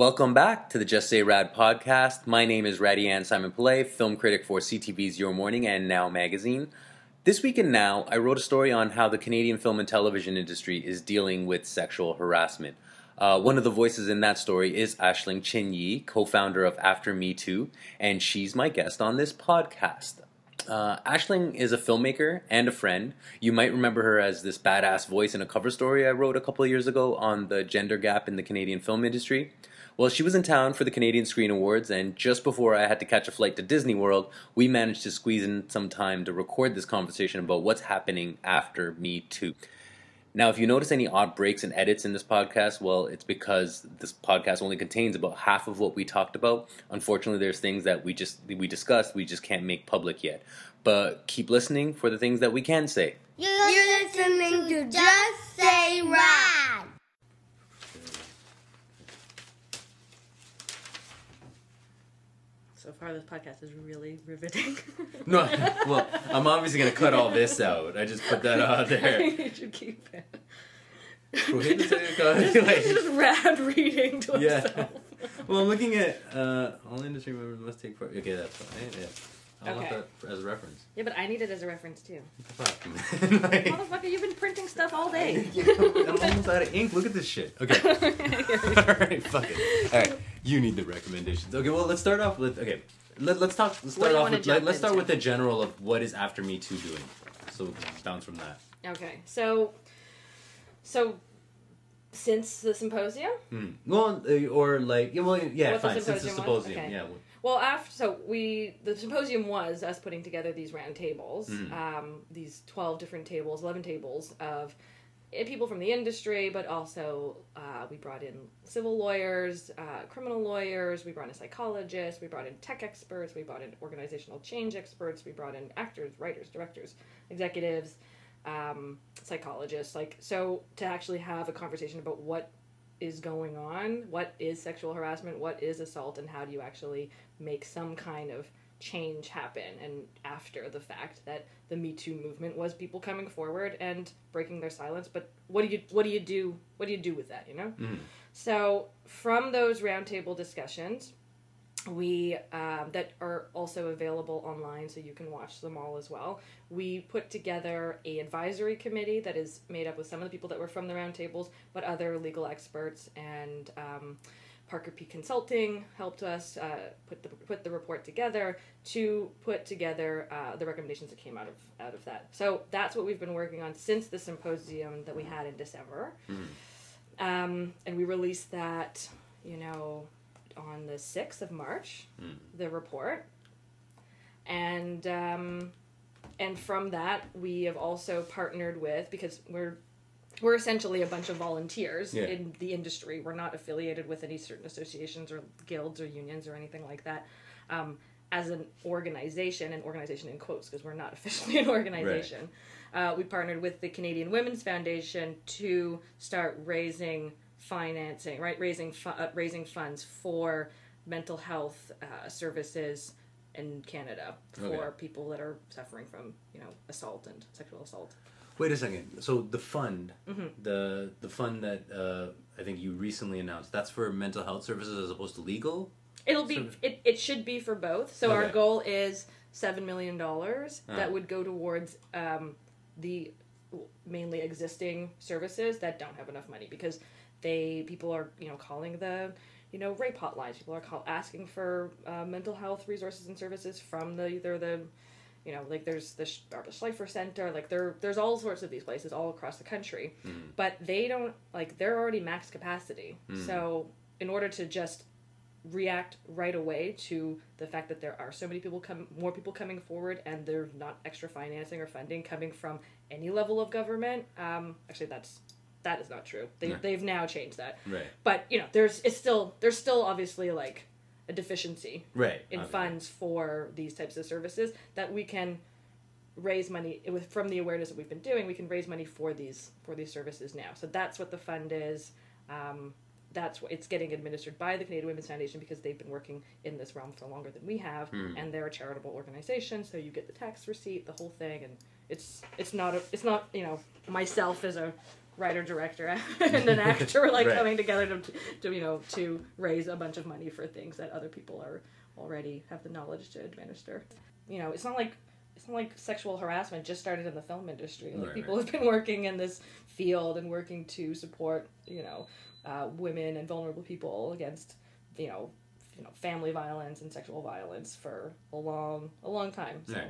Welcome back to the Just Say Rad podcast. My name is Radheyan Simonpillai, film critic for CTV's Your Morning and Now magazine. This week in Now, I wrote a story on how the Canadian film and television industry is dealing with sexual harassment. Uh, one of the voices in that story is Aisling Chin-Yee, co founder of After Me Too, and she's my guest on this podcast. Uh, Aisling is a filmmaker and a friend. You might remember her as this badass voice in a cover story I wrote a couple years ago on the gender gap in the Canadian film industry. Well, she was in town for the Canadian Screen Awards, and just before I had to catch a flight to Disney World, we managed to squeeze in some time to record this conversation about what's happening after Me Too. Now, if you notice any odd breaks and edits in this podcast, well, it's because this podcast only contains about half of what we talked about. Unfortunately, there's things that we just we discussed we just can't make public yet. But keep listening for the things that we can say. You're listening to Just Say Rad. So far, this podcast is really riveting. No, well, I'm obviously gonna cut all this out. I just put that out there. you should keep it. Prohibited- It's just rad reading to Yeah. himself. Well, I'm looking at uh, all industry members must take part. Okay, that's fine. Yeah, I want Okay. that as a reference. Yeah, but I need it as a reference too. Fuck, man. Like- Motherfucker, you've been printing stuff all day. I'm almost out of ink. Look at this shit. Okay. All right, fuck it. All right, you need the recommendations. Okay, well, let's start off with okay. Let, let's talk. Let's start off with. let, let's start with the general of what is After Me Too doing. So bounce from that. Okay, so, so, since the symposium, Hmm. Well, uh, or like, yeah, well, yeah, What the fine. Since the symposium Okay. yeah. Well, after so we the symposium was us putting together these round tables, Mhm. um, these twelve different tables, eleven tables of people from the industry, but also uh, we brought in civil lawyers, uh, criminal lawyers, we brought in psychologists, we brought in tech experts, we brought in organizational change experts, we brought in actors, writers, directors, executives, um, psychologists. Like so to actually have a conversation about what is going on, what is sexual harassment, what is assault, and how do you actually make some kind of change happen and after the fact that the me too movement was people coming forward and breaking their silence but what do you what do you do what do you do with that you know Mhm. so from those roundtable discussions we um, that are also available online so you can watch them all as well we put together a advisory committee that is made up with some of the people that were from the roundtables but other legal experts and um, Parker P. Consulting helped us uh, put the put the report together to put together uh, the recommendations that came out of out of that. So that's what we've been working on since the symposium that we had in December, um, and we released that you know on the sixth of March, the report, and um, and from that we have also partnered with because we're we're essentially a bunch of volunteers Yeah. in the industry. We're not affiliated with any certain associations or guilds or unions or anything like that. Um, as an organization, an organization in quotes because we're not officially an organization, uh, we partnered with the Canadian Women's Foundation to start raising financing, right? Raising fu- uh, raising funds for mental health uh, services in Canada for Okay. people that are suffering from you know assault and sexual assault. Wait a second. So the fund, Mm-hmm. the the fund that uh, I think you recently announced, that's for mental health services as opposed to legal. It'll be it, it should be for both. So our goal is seven million dollars Ah. that would go towards um, the mainly existing services that don't have enough money because they people are you know calling the you know rape hotlines. People are call, asking for uh, mental health resources and services from the either the you know like there's the Barbara Schlifer Center like there there's all sorts of these places all across the country, but they don't like they're already max capacity. So in order to just react right away to the fact that there are so many people come more people coming forward and there's not extra financing or funding coming from any level of government um, actually that's that is not true they, Yeah. they've now changed that Right. but you know there's it's still there's still obviously like a deficiency Right. in obviously. funds for these types of services that we can raise money with from the awareness that we've been doing we can raise money for these for these services now so that's what the fund is um, that's what it's getting administered by the Canadian Women's Foundation because they've been working in this realm for longer than we have, Hmm. and they're a charitable organization. So you get the tax receipt, the whole thing, and it's it's not a, it's not you know myself as a writer director and an actor like Right. coming together to, to you know to raise a bunch of money for things that other people are already have the knowledge to administer. You know, it's not like it's not like sexual harassment just started in the film industry. Like Right, people right. have been working in this field and working to support you know uh, women and vulnerable people against you know you know family violence and sexual violence for a long a long time. So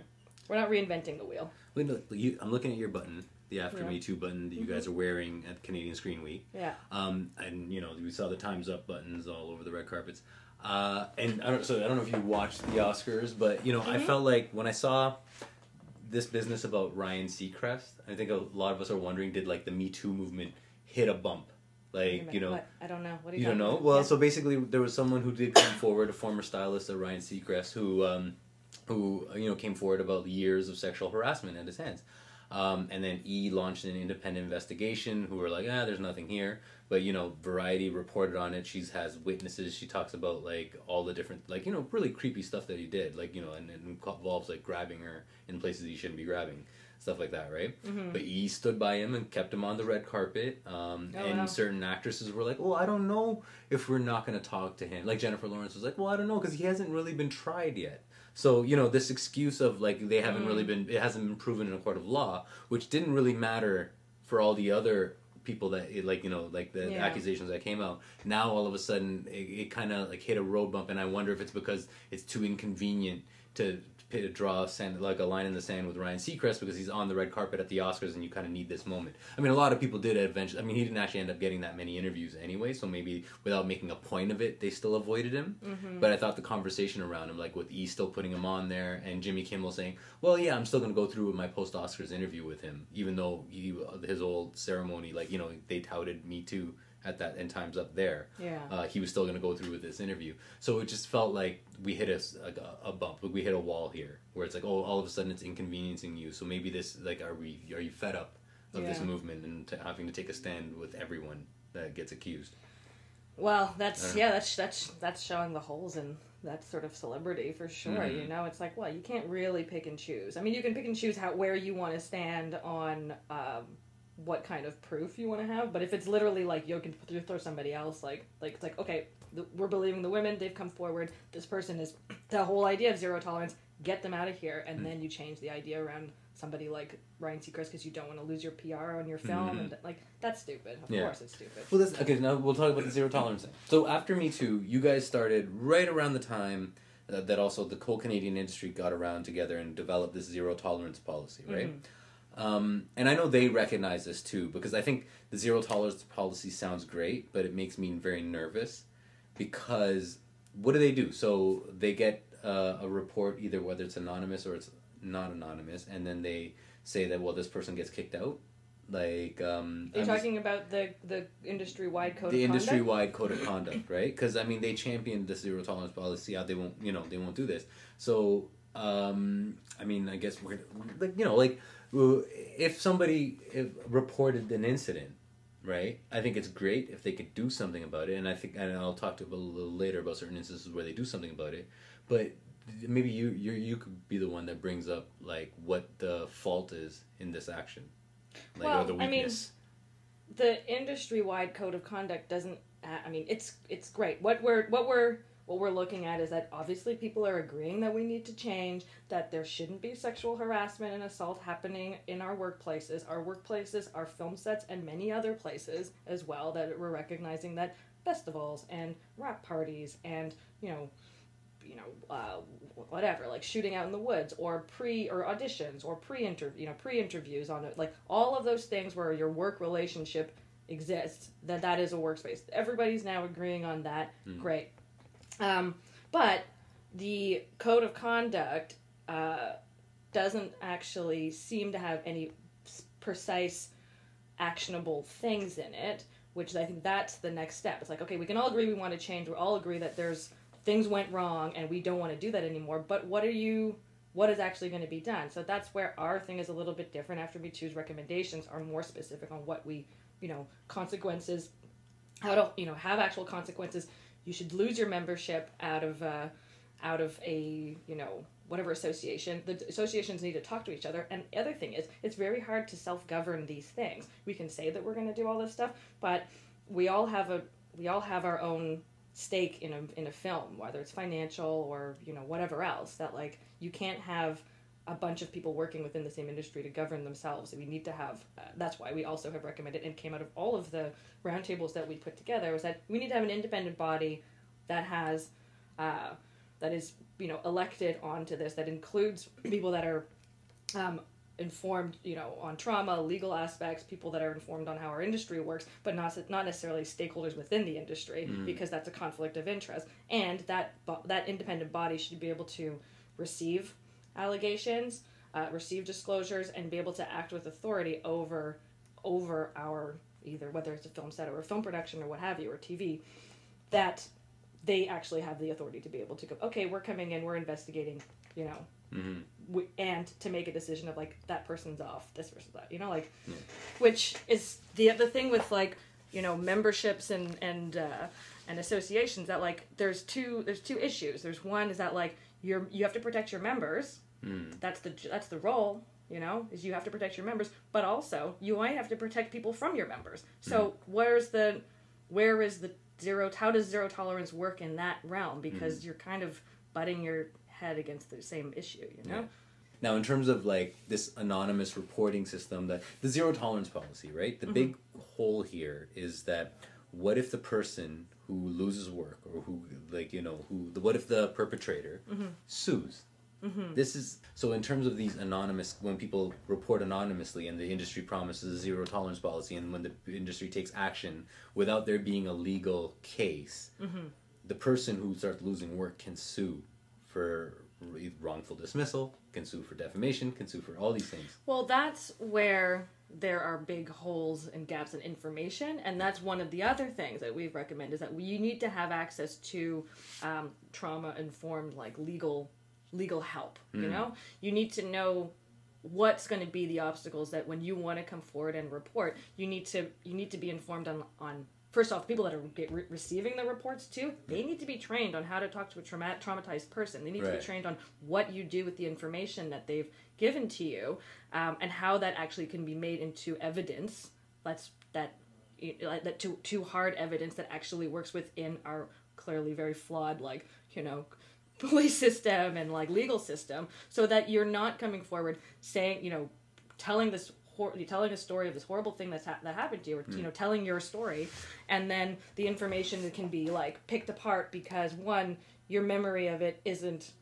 we're not reinventing the wheel. Wait, look, you, I'm looking at your button, the After Yeah. Mm-hmm. Me Too button that you guys are wearing at Canadian Screen Week. Yeah. Um, and you know, we saw the Times Up buttons all over the red carpets. Uh, and I don't, so I don't know if you watched the Oscars, but you know, I Mhm. felt like when I saw this business about Ryan Seacrest, I think a lot of us are wondering, did like the Me Too movement hit a bump? Like, you know, what? I don't know. What are you, you don't know? about? Well, Yeah. so basically, there was someone who did come forward, a former stylist of Ryan Seacrest, who, um, who you know, came forward about years of sexual harassment at his hands. Um, and then E launched an independent investigation. Who were like, ah, there's nothing here. But you know, Variety reported on it. She has witnesses. She talks about like all the different, like you know, really creepy stuff that he did. Like you know, and it involves like grabbing her in places he shouldn't be grabbing, stuff like that, right? Mhm. But E stood by him and kept him on the red carpet. Um, Oh, and wow. certain actresses were like, "Oh, I don't know if we're not going to talk to him." Like Jennifer Lawrence was like, "Well, I don't know because he hasn't really been tried yet." So you know, this excuse of like they haven't Mm. really been, it hasn't been proven in a court of law, which didn't really matter for all the other people that it, like you know like the Yeah. accusations that came out now all of a sudden it, it kind of like hit a road bump and i wonder if it's because it's too inconvenient to, to draw sand, like a line in the sand with ryan seacrest because he's on the red carpet at the oscars and you kind of need this moment. I mean a lot of people did eventually i mean he didn't actually end up getting that many interviews anyway so maybe without making a point of it they still avoided him. Mhm. but I thought the conversation around him, like with E still putting him on there, and Jimmy Kimmel saying, "Well, yeah, I'm still going to go through with my post Oscars interview with him, even though he his old ceremony, like you know, they touted Me Too at that and Times Up there. yeah. Uh, he was still going to go through with this interview, so it just felt like we hit a like a, a bump, like we hit a wall here, where it's like, oh, all of a sudden it's inconveniencing you. So maybe this, like, are we are you fed up of this movement and t- having to take a stand with everyone that gets accused? Well, that's yeah, that's that's that's showing the holes in that sort of celebrity for sure. Mhm. You know, it's like, well, you can't really pick and choose. I mean, you can pick and choose how where you want to stand on um, what kind of proof you want to have, but if it's literally like you can th- throw somebody else, like like it's like okay, the, we're believing the women, they've come forward. This person is the whole idea of zero tolerance. Get them out of here, and Mm. then you change the idea around somebody like Ryan Seacrest because you don't want to lose your PR on your film, Mhm. and like that's stupid. Of Yeah. course, it's stupid. Well, that's okay. Now we'll talk about the zero tolerance thing. So after Me Too, you guys started right around the time uh, that also the whole Canadian industry got around together and developed this zero tolerance policy, right? Mhm. Um, and I know they recognize this too because I think the zero tolerance policy sounds great, but it makes me very nervous because what do they do? So they get uh, a report, either whether it's anonymous or it's not anonymous, and then they say that well, this person gets kicked out. Like, um, Are you I'm just- talking about the the industry wide code the of industry wide code of conduct, right? Because I mean, they championed the zero tolerance policy. How they won't, you know, they won't do this. So, um, I mean, I guess we're like, you know, like uh, if somebody reported an incident, right? I think it's great if they could do something about it, and I think, and I'll talk to a little later about certain instances where they do something about it. But maybe you you you could be the one that brings up like what the fault is in this action, like or Well, the I mean, the industry wide code of conduct doesn't. uh, I mean, it's it's great. What we're what we're what we're looking at is that obviously people are agreeing that we need to change. That there shouldn't be sexual harassment and assault happening in our workplaces. Our workplaces, our film sets, and many other places as well. That we're recognizing that festivals and rap parties and you know you know, uh, whatever, like shooting out in the woods, or pre or auditions, or pre interview, you know, pre interviews on it, like all of those things where your work relationship exists. That that is a workspace. Everybody's now agreeing on that. Mm. Great, um, but the code of conduct uh, doesn't actually seem to have any precise, actionable things in it. Which I think that's the next step. It's like, okay, we can all agree we want to change. We all agree that there's things went wrong and we don't want to do that anymore but what are you what is actually going to be done so that's where our thing is a little bit different after we choose recommendations are more specific on what we you know consequences how to you know have actual consequences you should lose your membership out of uh, out of a you know whatever association. The associations need to talk to each other. And the other thing is it's very hard to self-govern these things. We can say that we're going to do all this stuff but we all have a we all have our own stake in a in a film whether it's financial or you know whatever else that like you can't have a bunch of people working within the same industry to govern themselves. We need to have. Uh, that's why we also have recommended and came out of all of the roundtables that we put together was that we need to have an independent body that has uh, that is you know elected onto this that includes people that are um, informed you know on trauma legal aspects people that are informed on how our industry works but not not necessarily stakeholders within the industry mm. because that's a conflict of interest and that that independent body should be able to receive allegations uh, receive disclosures and be able to act with authority over over our either whether it's a film set or a film production or what have you or tv that they actually have the authority to be able to go okay we're coming in we're investigating you know mm-hmm. we, and to make a decision of like that person's off this person's that you know like yeah. which is the the thing with like you know memberships and and uh, and associations that like there's two there's two issues there's one is that like you're you have to protect your members mm. that's the that's the role you know is you have to protect your members but also you might have to protect people from your members so mm. where's the where is the zero how does zero tolerance work in that realm because mm. you're kind of butting your head against the same issue you know yeah. now in terms of like this anonymous reporting system that the zero tolerance policy right the mm-hmm. big hole here is that what if the person who loses work or who like you know who what if the perpetrator mm-hmm. sues Mm-hmm. This is so in terms of these anonymous when people report anonymously and the industry promises a zero tolerance policy and when the industry takes action without there being a legal case, mm-hmm. the person who starts losing work can sue for wrongful dismissal, can sue for defamation, can sue for all these things. Well, that's where there are big holes and gaps in information, and that's one of the other things that we've recommended is that you need to have access to um, trauma informed like legal legal help. Mm. You hmm. know, you need to know what's going to be the obstacles that when you want to come forward and report, you need to you need to be informed on on first off, people that are re- receiving the reports too, they need to be trained on how to talk to a trauma- traumatized person. They need right. to be trained on what you do with the information that they've given to you, um, and how that actually can be made into evidence. That's that that to to hard evidence that actually works within our clearly very flawed, like you know, police system and like legal system so that you're not coming forward saying you know telling this hor- telling a story of this horrible thing that's ha- that happened to you or mm. you know telling your story and then the information can be like picked apart because one your memory of it isn't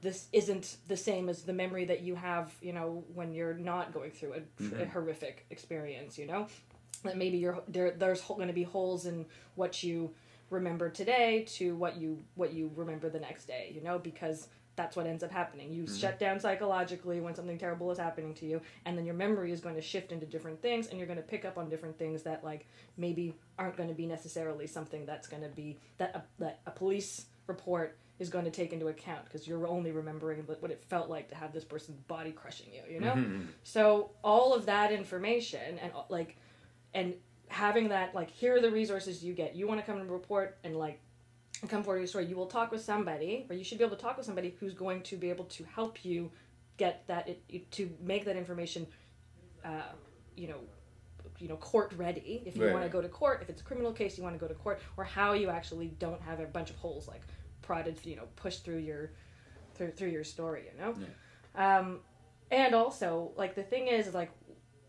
this isn't the same as the memory that you have you know when you're not going through a, mm-hmm. a horrific experience you know that maybe you're there there's going to be holes in what you remember today to what you what you remember the next day you know because that's what ends up happening you mm-hmm. shut down psychologically when something terrible is happening to you and then your memory is going to shift into different things and you're going to pick up on different things that like maybe aren't going to be necessarily something that's going to be that a, that a police report is going to take into account because you're only remembering what it felt like to have this person's body crushing you you know mm-hmm. so all of that information and like and having that like here are the resources you get you want to come and report and like come forward with your story you will talk with somebody or you should be able to talk with somebody who's going to be able to help you get that it, to make that information uh, you know you know court ready if you right. want to go to court if it's a criminal case you want to go to court or how you actually don't have a bunch of holes like prodded you know pushed through your through, through your story you know yeah. um, and also like the thing is like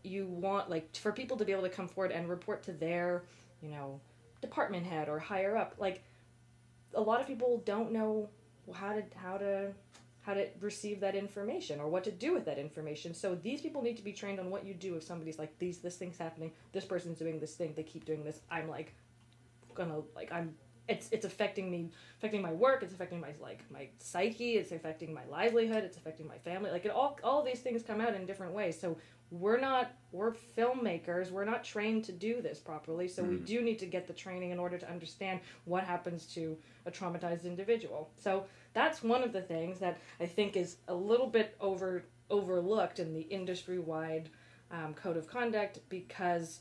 you want like for people to be able to come forward and report to their you know department head or higher up like a lot of people don't know how to how to how to receive that information or what to do with that information. So these people need to be trained on what you do if somebody's like these this thing's happening. This person's doing this thing. They keep doing this. I'm like gonna like i'm it's it's affecting me affecting my work it's affecting my like my psyche it's affecting my livelihood it's affecting my family like it all all these things come out in different ways so we're not we're filmmakers we're not trained to do this properly so mm. we do need to get the training in order to understand what happens to a traumatized individual so that's one of the things that i think is a little bit over overlooked in the industry wide um, code of conduct because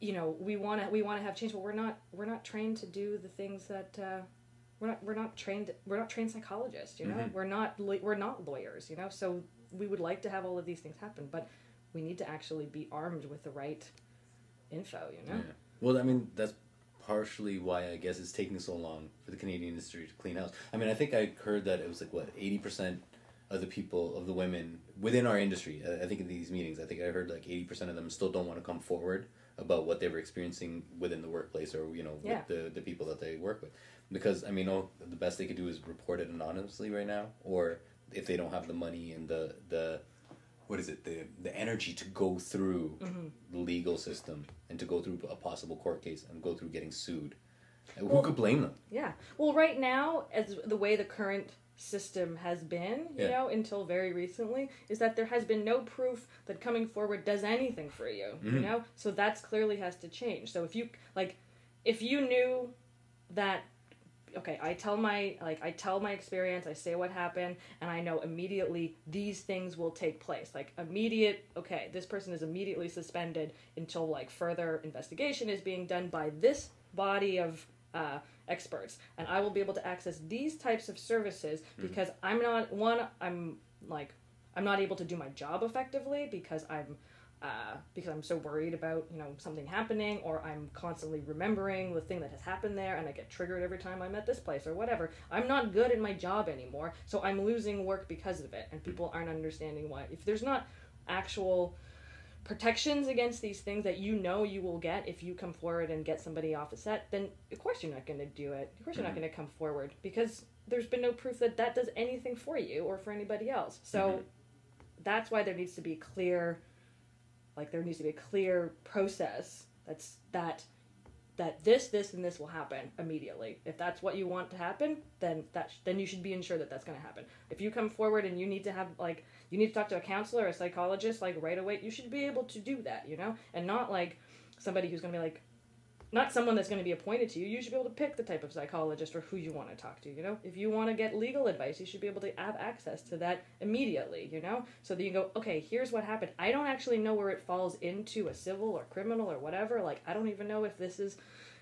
you know we want to we want to have change but we're not we're not trained to do the things that uh, we're not we're not trained we're not trained psychologists you know Mhm. we're not we're not lawyers you know so we would like to have all of these things happen but we need to actually be armed with the right info you know Yeah. Well, I mean, that's partially why I guess it's taking so long for the Canadian industry to clean house. I mean, I think I heard that it was like what eighty percent of the people of the women within our industry. I I think in these meetings, I think I heard like eighty percent of them still don't want to come forward about what they were experiencing within the workplace or you know Yeah. with the the people that they work with. Because I mean, oh, the best they could do is report it anonymously right now, or if they don't have the money and the the what is it the the energy to go through Mm-hmm. the legal system and to go through a possible court case and go through getting sued. Who could blame them? Yeah. Well, right now, as the way the current system has been, you Yeah. know, until very recently, is that there has been no proof that coming forward does anything for you. You Mhm. know, so that's clearly has to change. So if you like, if you knew that. Okay, I tell my like I tell my experience, I say what happened, and I know immediately these things will take place. Like immediate, okay, this person is immediately suspended until like further investigation is being done by this body of uh, experts, and I will be able to access these types of services because I'm not one. I'm like I'm not able to do my job effectively because I'm uh, because I'm so worried about you know something happening or I'm constantly remembering the thing that has happened there and I get triggered every time I'm at this place or whatever. I'm not good at my job anymore, so I'm losing work because of it, and people aren't understanding why. If there's not actual protections against these things that you know you will get if you come forward and get somebody off a set, then of course you're not going to do it. Of course you're not mm-hmm. going to come forward because there's been no proof that that does anything for you or for anybody else. So mm-hmm. that's why there needs to be clear, like there needs to be a clear process that's that that this, this, and this will happen immediately. If that's what you want to happen, then that sh- then you should be ensured that that's going to happen. If you come forward and you need to have like you need to talk to a counselor or a psychologist like right away, you should be able to do that, you know, and not like somebody who's going to be like not someone that's going to be appointed to you. You should be able to pick the type of psychologist or who you want to talk to. You know, if you want to get legal advice, you should be able to have access to that immediately. You know, so that you go, okay, here's what happened. I don't actually know where it falls into a civil or criminal or whatever. Like, I don't even know if this is,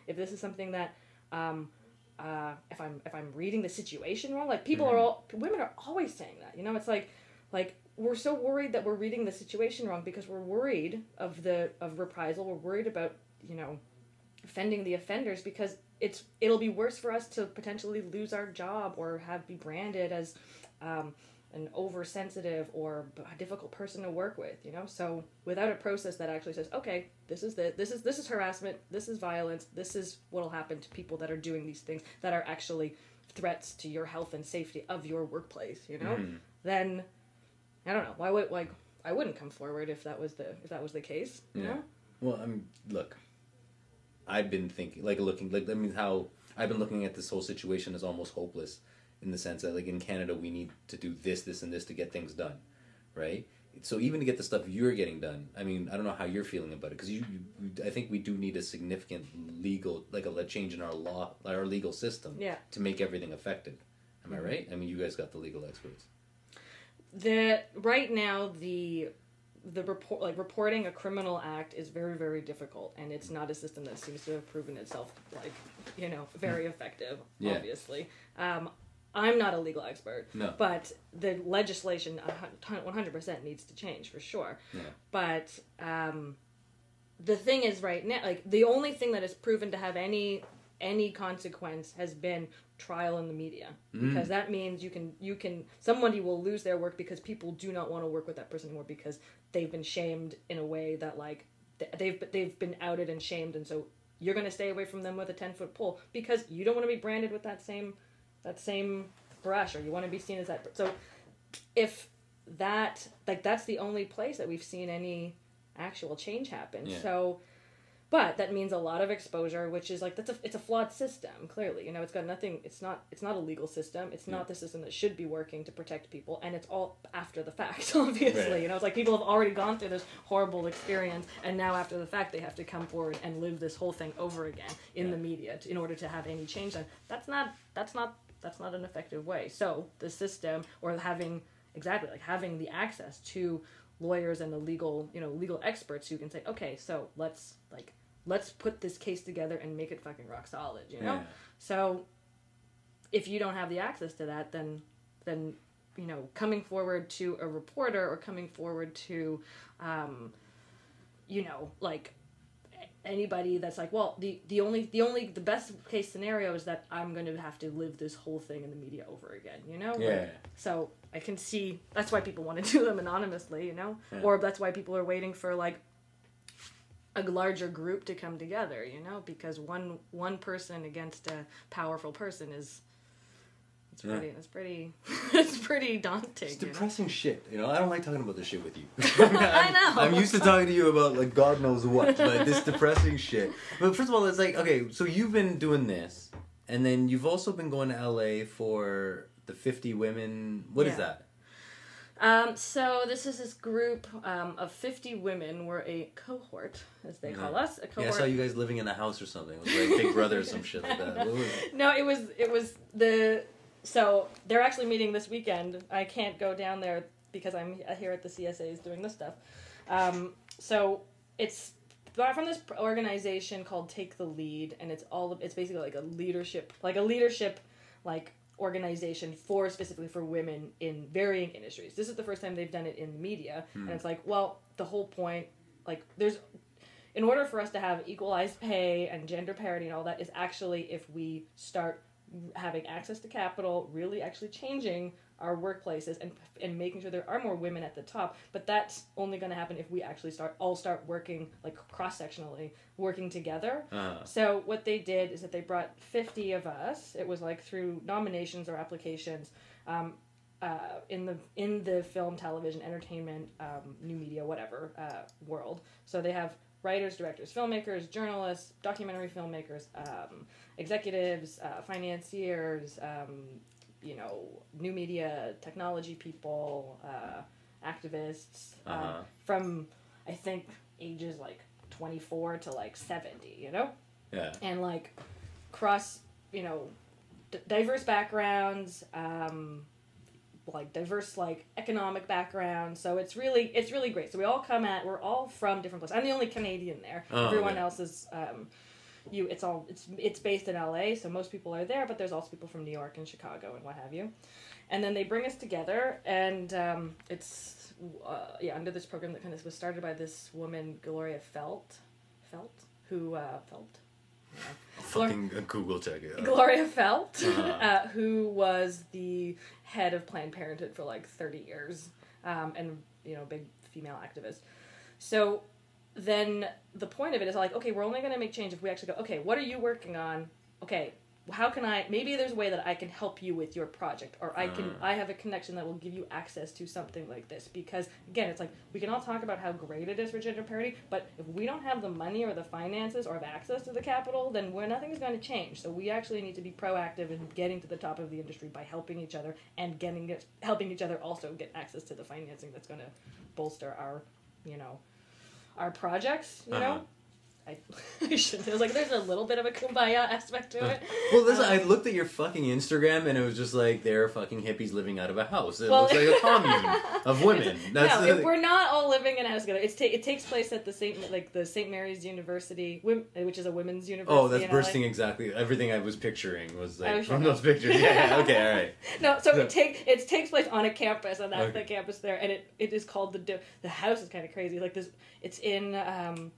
if this is something that, um, uh, if I'm if I'm reading the situation wrong. Like, people are all women are always saying that. You know, it's like, like we're so worried that we're reading the situation wrong because we're worried of the of reprisal. We're worried about you know offending the offenders because it's it'll be worse for us to potentially lose our job or have be branded as um, an oversensitive or a difficult person to work with you know so without a process that actually says okay this is the this is this is harassment this is violence this is what'll happen to people that are doing these things that are actually threats to your health and safety of your workplace you know Mhm. then i don't know why would like i wouldn't come forward if that was the if that was the case you Yeah. know Well, I mean, look, I've been thinking, like, looking, like, I mean, how I've been looking at this whole situation as almost hopeless in the sense that, like, in Canada, we need to do this, this, and this to get things done, right? So even to get the stuff you're getting done, I mean, I don't know how you're feeling about it because you, you, I think we do need a significant legal, like a change in our law, our legal system, Yeah. to make everything effective. Am Mm-hmm. I right? I mean, you guys got the legal experts. the right now the the report like reporting a criminal act is very very difficult and it's not a system that seems to have proven itself like you know very effective Yeah. obviously um, i'm not a legal expert No. but the legislation 100% needs to change for sure Yeah. but um, the thing is right now like the only thing that has proven to have any any consequence has been trial in the media. Hmm. Because that means you can you can somebody will lose their work because people do not want to work with that person anymore because they've been shamed in a way that like they've they've been outed and shamed and so you're going to stay away from them with a 10 foot pole because you don't want to be branded with that same that same brush or you want to be seen as that so if that like that's the only place that we've seen any actual change happen. Yeah. so but that means a lot of exposure which is like that's a it's a flawed system clearly you know it's got nothing it's not it's not a legal system it's not the system that should be working to protect people and it's all after the fact obviously Right. you know it's like people have already gone through this horrible experience and now after the fact they have to come forward and live this whole thing over again in Yeah. the media to, in order to have any change done that's not that's not that's not an effective way so the system or having exactly like having the access to lawyers and the legal you know legal experts who can say okay so let's like let's put this case together and make it fucking rock solid you know Yeah. so if you don't have the access to that, then then you know coming forward to a reporter or coming forward to, um, you know, like anybody that's like, well, the the only the only the best case scenario is that I'm going to have to live this whole thing in the media over again. You know. Like, Yeah. so I can see that's why people want to do them anonymously, you know, Yeah. or that's why people are waiting for like a larger group to come together, you know, because one one person against a powerful person is it's Yeah. pretty it's pretty it's pretty daunting. It's you know? depressing shit. You know, I don't like talking about this shit with you. I know. I'm used to talking to you about like God knows what, but this depressing shit. But first of all, it's like okay, so you've been doing this, and then you've also been going to LA for the 50 women. What is Yeah. that? Um, so this is this group um, of 50 women. We're a cohort, as they call us. A Yeah, I saw you guys living in a house or something. It was like Big Brother or some shit like that. What was it? No, it was it was the so they're actually meeting this weekend. I can't go down there because I'm here at the CSA's doing this stuff. Um, so it's from this organization called Take the Lead, and it's all it's basically like a leadership like a leadership like organization for specifically for women in varying industries. This is the first time they've done it in the media, and it's like, well, the whole point, like, there's in order for us to have equalized pay and gender parity and all that is actually if we start having access to capital, really actually changing our workplaces and and making sure there are more women at the top. But that's only going to happen if we actually start all start working like cross sectionally, working together. Uh, So what they did is that they brought 50 of us. It was like through nominations or applications um, uh, in the in the film, television, entertainment, um, new media, whatever uh, world. So they have writers, directors, filmmakers, journalists, documentary filmmakers, um, executives, uh, financiers, um, you know, new media, technology people, uh, activists uh, Uh-huh. from I think ages like 24 to like 70, you know? yeah. And like cross, you know, d- diverse backgrounds, um, like diverse like economic background So it's really it's really great. So we all come at we're all from different places. I'm the only Canadian there. Oh, Everyone okay. else is um, you. It's all it's it's based in LA, so most people are there. But there's also people from New York and Chicago and what have you. And then they bring us together, and um, it's uh, yeah under this program that kind of was started by this woman Gloria Feldt, Feldt who uh, Feldt. Fucking Google check it. out. Gloria Feldt, Uh-huh. uh, who was the head of Planned Parenthood for like 30 years, um, and you know, big female activist. So then the point of it is like, okay, we're only going to make change if we actually go, okay, what are you working on? Okay, how can I? Maybe there's a way that I can help you with your project, or I can. Uh. I have a connection that will give you access to something like this. Because again, it's like we can all talk about how great it is for gender parity, but if we don't have the money or the finances or have access to the capital, then we're nothing is going to change. So we actually need to be proactive in getting to the top of the industry by helping each other and getting it, helping each other also get access to the financing that's going to bolster our, you know, our projects. You Uh-huh. know. I, I shouldn't. It was like there's a little bit of a kumbaya aspect to it. Well, listen, Um, I looked at your fucking Instagram and it was just like there are fucking hippies living out of a house. It Well- looks like a commune of women. That's no, the, if we're not all living in a house together. It's ta- it takes place at the Saint like the Saint Mary's University, which is a women's university. Oh, that's in LA. bursting exactly. Everything I was picturing was like Oh, from shut those pictures. Yeah, yeah, okay, all right. No, so No. it take it takes place on a campus, and that's Okay. the campus there, and it, it is called the the house is kind of crazy. Like this, it's in um,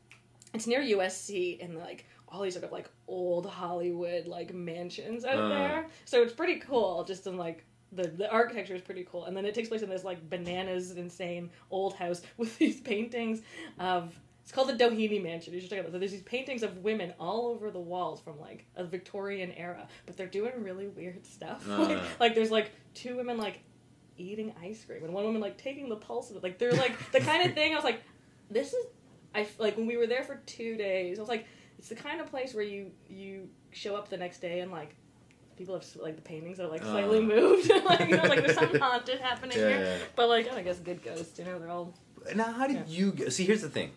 it's near USC, and like all these sort of like old Hollywood like mansions out Uh. there. So it's pretty cool, just in like. The, the architecture is pretty cool, and then it takes place in this like bananas, insane old house with these paintings of it's called the Doheny Mansion. You should check it out. So there's these paintings of women all over the walls from like a Victorian era, but they're doing really weird stuff. like, Uh. like there's like two women like eating ice cream and one woman like taking the pulse of it. Like they're like the kind of thing I was like, this is I like when we were there for two days. I was like, it's the kind of place where you you show up the next day and like people have like the paintings are like slightly Uh. moved. like you know, like there's something haunted happening Yeah, here. yeah. But like I guess good ghosts. You know, they're all Now, how did you get, see? Here's the thing.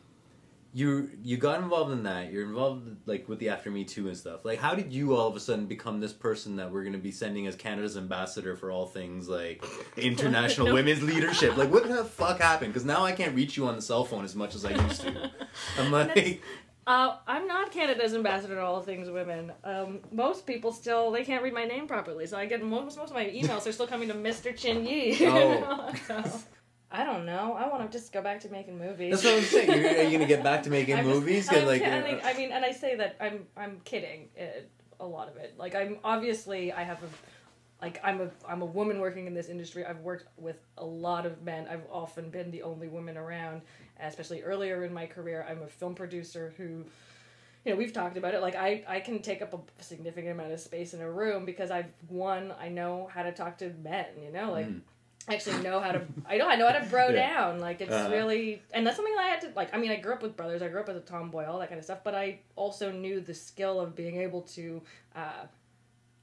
You you got involved in that. You're involved like with the After Me Too and stuff. Like, how did you all of a sudden become this person that we're going to be sending as Canada's ambassador for all things like international No. women's leadership? Like, what the fuck happened? Because now I can't reach you on the cell phone as much as I used to. I'm like, Uh, I'm not Canada's ambassador to all things women. Um, most people still they can't read my name properly, so I get most most of my emails. They're still coming to Mr. Chin-Yee. Oh. so, I don't know. I want to just go back to making movies. That's what I'm saying. You're, are you gonna get back to making I'm just- movies? I'm like, kidding. uh, I mean, and I say that I'm I'm kidding. uh a lot of it. Like I'm obviously I have a like I'm a I'm a woman working in this industry. I've worked with a lot of men. I've often been the only woman around, especially earlier in my career. I'm a film producer who you know, we've talked about it. Like I, I can take up a significant amount of space in a room because I've one, I know how to talk to men. You know, like Mm. I actually know how to. I know I know how to bro Yeah. down. Like it's Uh-huh. really, and that's something that I had to like. I mean, I grew up with brothers. I grew up with a tomboy, all that kind of stuff. But I also knew the skill of being able to, uh,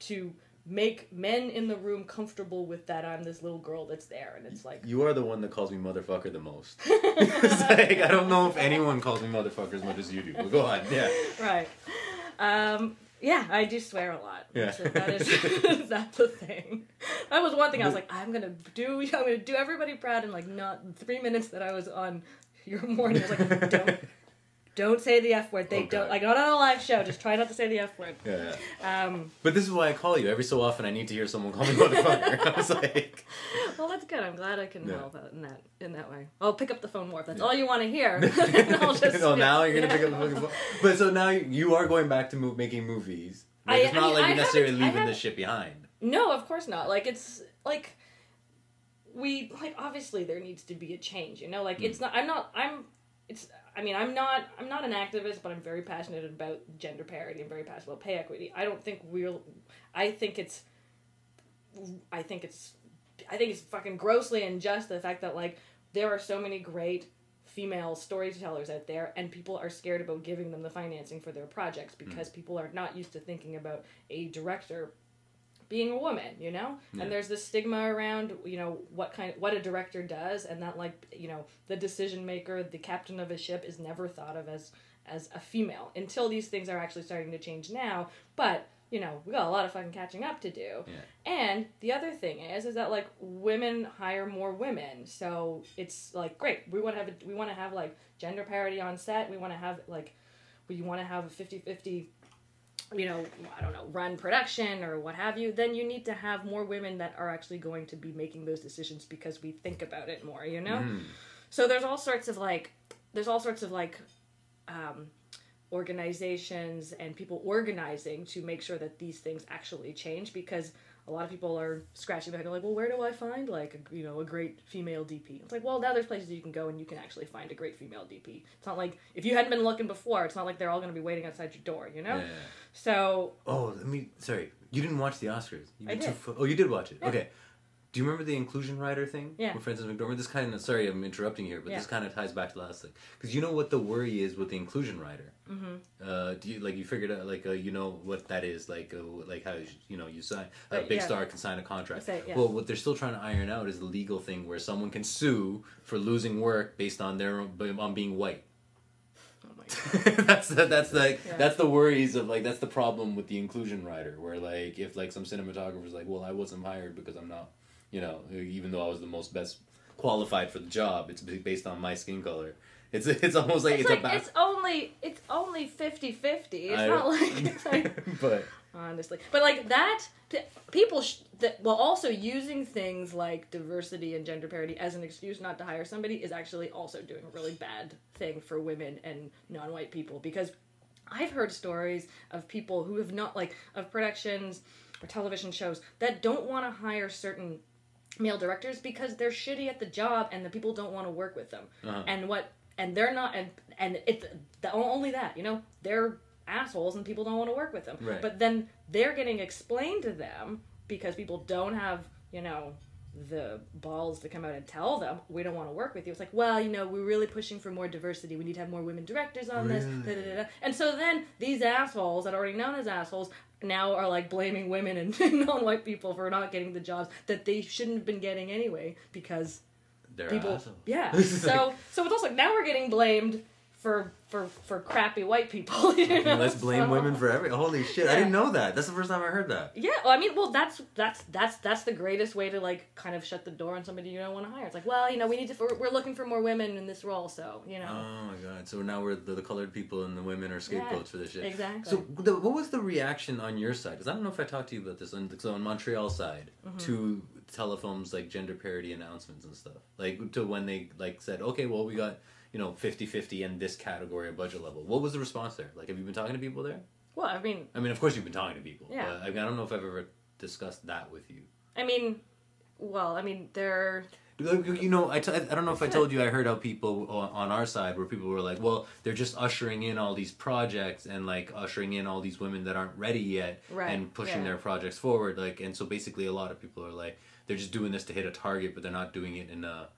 to make men in the room comfortable with that I'm this little girl that's there, and it's like. You are the one that calls me motherfucker the most. it's like I don't know if anyone calls me motherfucker as much as you do. But go on, yeah. right. Um, yeah, I do swear a lot. Yeah. So that is that's the thing. That was one thing I was like, I'm gonna do. I'm gonna do everybody proud in like not three minutes that I was on your morning. I was like, don't. Don't say the F word. They Oh, don't like not on a live show. Just try not to say the F word. Yeah, yeah. Um, But this is why I call you. Every so often, I need to hear someone call me motherfucker. I was like, well, that's good. I'm glad I can Yeah. help out in that in that way. I'll pick up the phone more if that's all you want to hear. I'll just- oh, now you're gonna yeah. pick up the phone. But so now you are going back to move, making movies. Like, I- it's not I mean, like you're necessarily leaving this shit behind. No, of course not. Like it's like we like obviously there needs to be a change, you know? Like it's not I'm not I'm it's I mean, I'm not I'm not an activist, but I'm very passionate about gender parity. I'm very passionate about pay equity. I don't think we're. I think it's I think it's I think it's fucking grossly unjust the fact that like there are so many great female storytellers out there and people are scared about giving them the financing for their projects hmm. because people are not used to thinking about a director being a woman, you know? Yeah. And there's this stigma around, you know, what kind what a director does and that like, you know, the decision maker, the captain of a ship is never thought of as as a female until these things are actually starting to change now. But, you know, we got a lot of fucking catching up to do. Yeah. And the other thing is is that like women hire more women. So it's like great. We want to have a, we want to have like gender parity on set. We want to have like we want to have a 50-50 you know, I don't know, run production or what have you, then you need to have more women that are actually going to be making those decisions because we think about it more, you know? Mm. So there's all sorts of like, there's all sorts of like, um, organizations and people organizing to make sure that these things actually change because a lot of people are scratching their head like, well, where do I find like a, you know a great female DP? It's like, well, now there's places you can go and you can actually find a great female DP. It's not like if you hadn't been looking before, it's not like they're all going to be waiting outside your door, you know. Yeah. So Oh, let me. Sorry, you didn't watch the Oscars. You I did. Too fu- oh, you did watch it. Yeah. Okay. Do you remember the inclusion rider thing? Yeah. With Frances McDormand. This kind of sorry, I'm interrupting here, but this kind of ties back to the last thing because you know what the worry is with the inclusion rider. Mm-hmm. Uh, do you like you figured out like uh, you know what that is like uh, like how you know you sign a big yeah. star can sign a contract. Say, yeah. Well, what they're still trying to iron out is the legal thing where someone can sue for losing work based on their on being white. Oh my god. that's the, that's like Yeah. that's the worries of like that's the problem with the inclusion rider where like if like some cinematographer's like well I wasn't hired because I'm not you know even though I was the most best qualified for the job it's based on my skin color. It's it's almost like It's, it's, like a back it's only it's only 50-50. It's I- not like it's like but honestly. But like that people sh- that while also using things like diversity and gender parity as an excuse not to hire somebody is actually also doing a really bad thing for women and non-white people. Because i've heard stories of people who have not like of productions or television shows that don't want to hire certain male directors because they're shitty at the job and the people don't want to work with them. Uh-huh. and what and they're not and and it's the, only that you know? They're assholes and people don't want to work with them. Right. but then they're getting explained to them because people don't have you know the balls to come out and tell them we don't want to work with you. It's like well you know we're really pushing for more diversity. We need to have more women directors on this. Da, da, da, da. and so then these assholes that are already known as assholes now are like blaming women and non-white people for not getting the jobs that they shouldn't have been getting anyway because they're people assholes. yeah so so it's also like now we're getting blamed for for for crappy white people. You know? Let's blame So- women for every. Holy shit! I didn't know that. That's the first time I heard that. Yeah, well, I mean, well, that's that's that's that's the greatest way to like kind of shut the door on somebody you don't want to hire. It's like, well, you know, we need to. We're, we're looking for more women in this role, so you know, Oh my god! So now we're the, the colored people and the women are scapegoats for this shit. exactly. So, the, what was the reaction on your side? Because I don't know if I talked to you about this. On, so, on Montreal side, Mm-hmm. to Telefilm's like gender parity announcements and stuff, like to when they like said, okay, well, we got you know 50-50 in this category of budget level. What was the response there? Like, have you been talking to people there? well, I mean, I mean, of course, you've been talking to people. Yeah. But, I, mean, I don't know if I've ever discussed that with you. I mean, well, I mean, they're You know, I, t- I don't know if I told you I heard how people on on our side where people were like, well, they're just ushering in all these projects and like ushering in all these women that aren't ready yet Right, and pushing yeah. their projects forward. Like, and so basically, a lot of people are like, they're just doing this to hit a target, but they're not doing it in a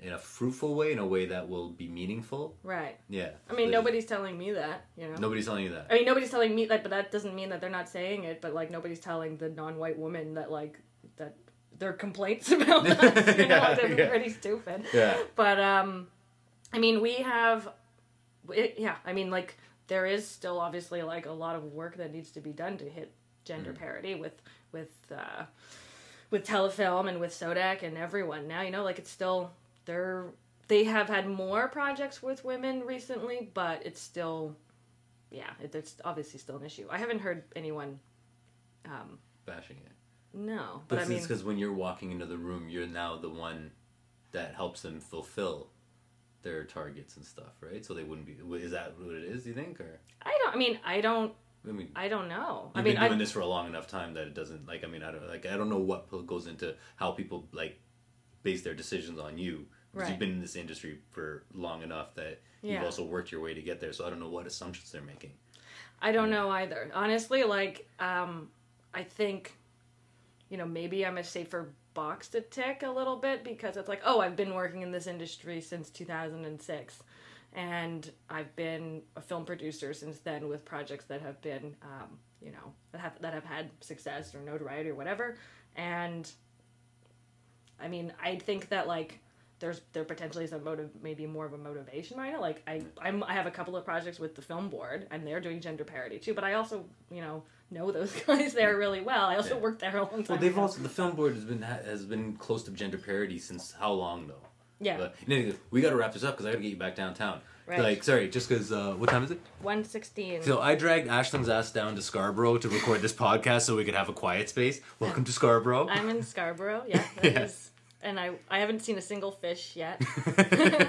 in a fruitful way, in a way that will be meaningful. right. Yeah. I mean, nobody's telling me that, you know. Nobody's telling you that. I mean, nobody's telling me that, but that doesn't mean that they're not saying it. But like, nobody's telling the non-white woman that like that their complaints about us. You know, Yeah, they're yeah. pretty stupid. Yeah. But um, I mean, we have, it, yeah. I mean, like there is still obviously like a lot of work that needs to be done to hit gender parity with with uh, with telefilm and with Sodec and everyone. Now you know, like it's still they're they have had more projects with women recently, but it's still, yeah, it, it's obviously still an issue. I haven't heard anyone. Um, Bashing it. no, But but I mean, because when you're walking into the room, you're now the one that helps them fulfill their targets and stuff, right? So they wouldn't be. Is that what it is? Do you think, or I don't. I mean, I don't. I mean, I don't know. I you've mean, been doing I this for a long enough time that it doesn't like. I mean, I don't like. I don't know what goes into how people like base their decisions on you. Right. you've been in this industry for long enough that you've also worked your way to get there. So I don't know what assumptions they're making. I don't know either. Honestly, like um I think you know, maybe I'm a safer box to tick a little bit because it's like, oh, I've been working in this industry since 2006 and I've been a film producer since then with projects that have been um, you know, that have that have had success or notoriety or whatever. And I mean, I think that like there's there potentially is a motive maybe more of a motivation behind it. Like I I'm, I have a couple of projects with the film board and they're doing gender parity too. But I also you know know those guys there really well. I also Yeah. worked there a long time. Well, they've ago. also the film board has been has been close to gender parity since how long though? yeah But in any case, we got to wrap this up because I got to get you back downtown. Right. Like, sorry, just because. Uh, what time is it? one sixteen. So I dragged Aisling's ass down to Scarborough to record this podcast so we could have a quiet space. Welcome to Scarborough. I'm in Scarborough. Yeah, yes. Is- and I I haven't seen a single fish yet.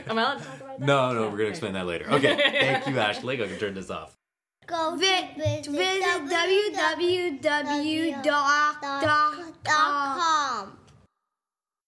Am I allowed to talk about that? no, no, Yeah, we're gonna explain that later. Okay, thank you, Ashley. I can turn this off. Go vi- visit www.com.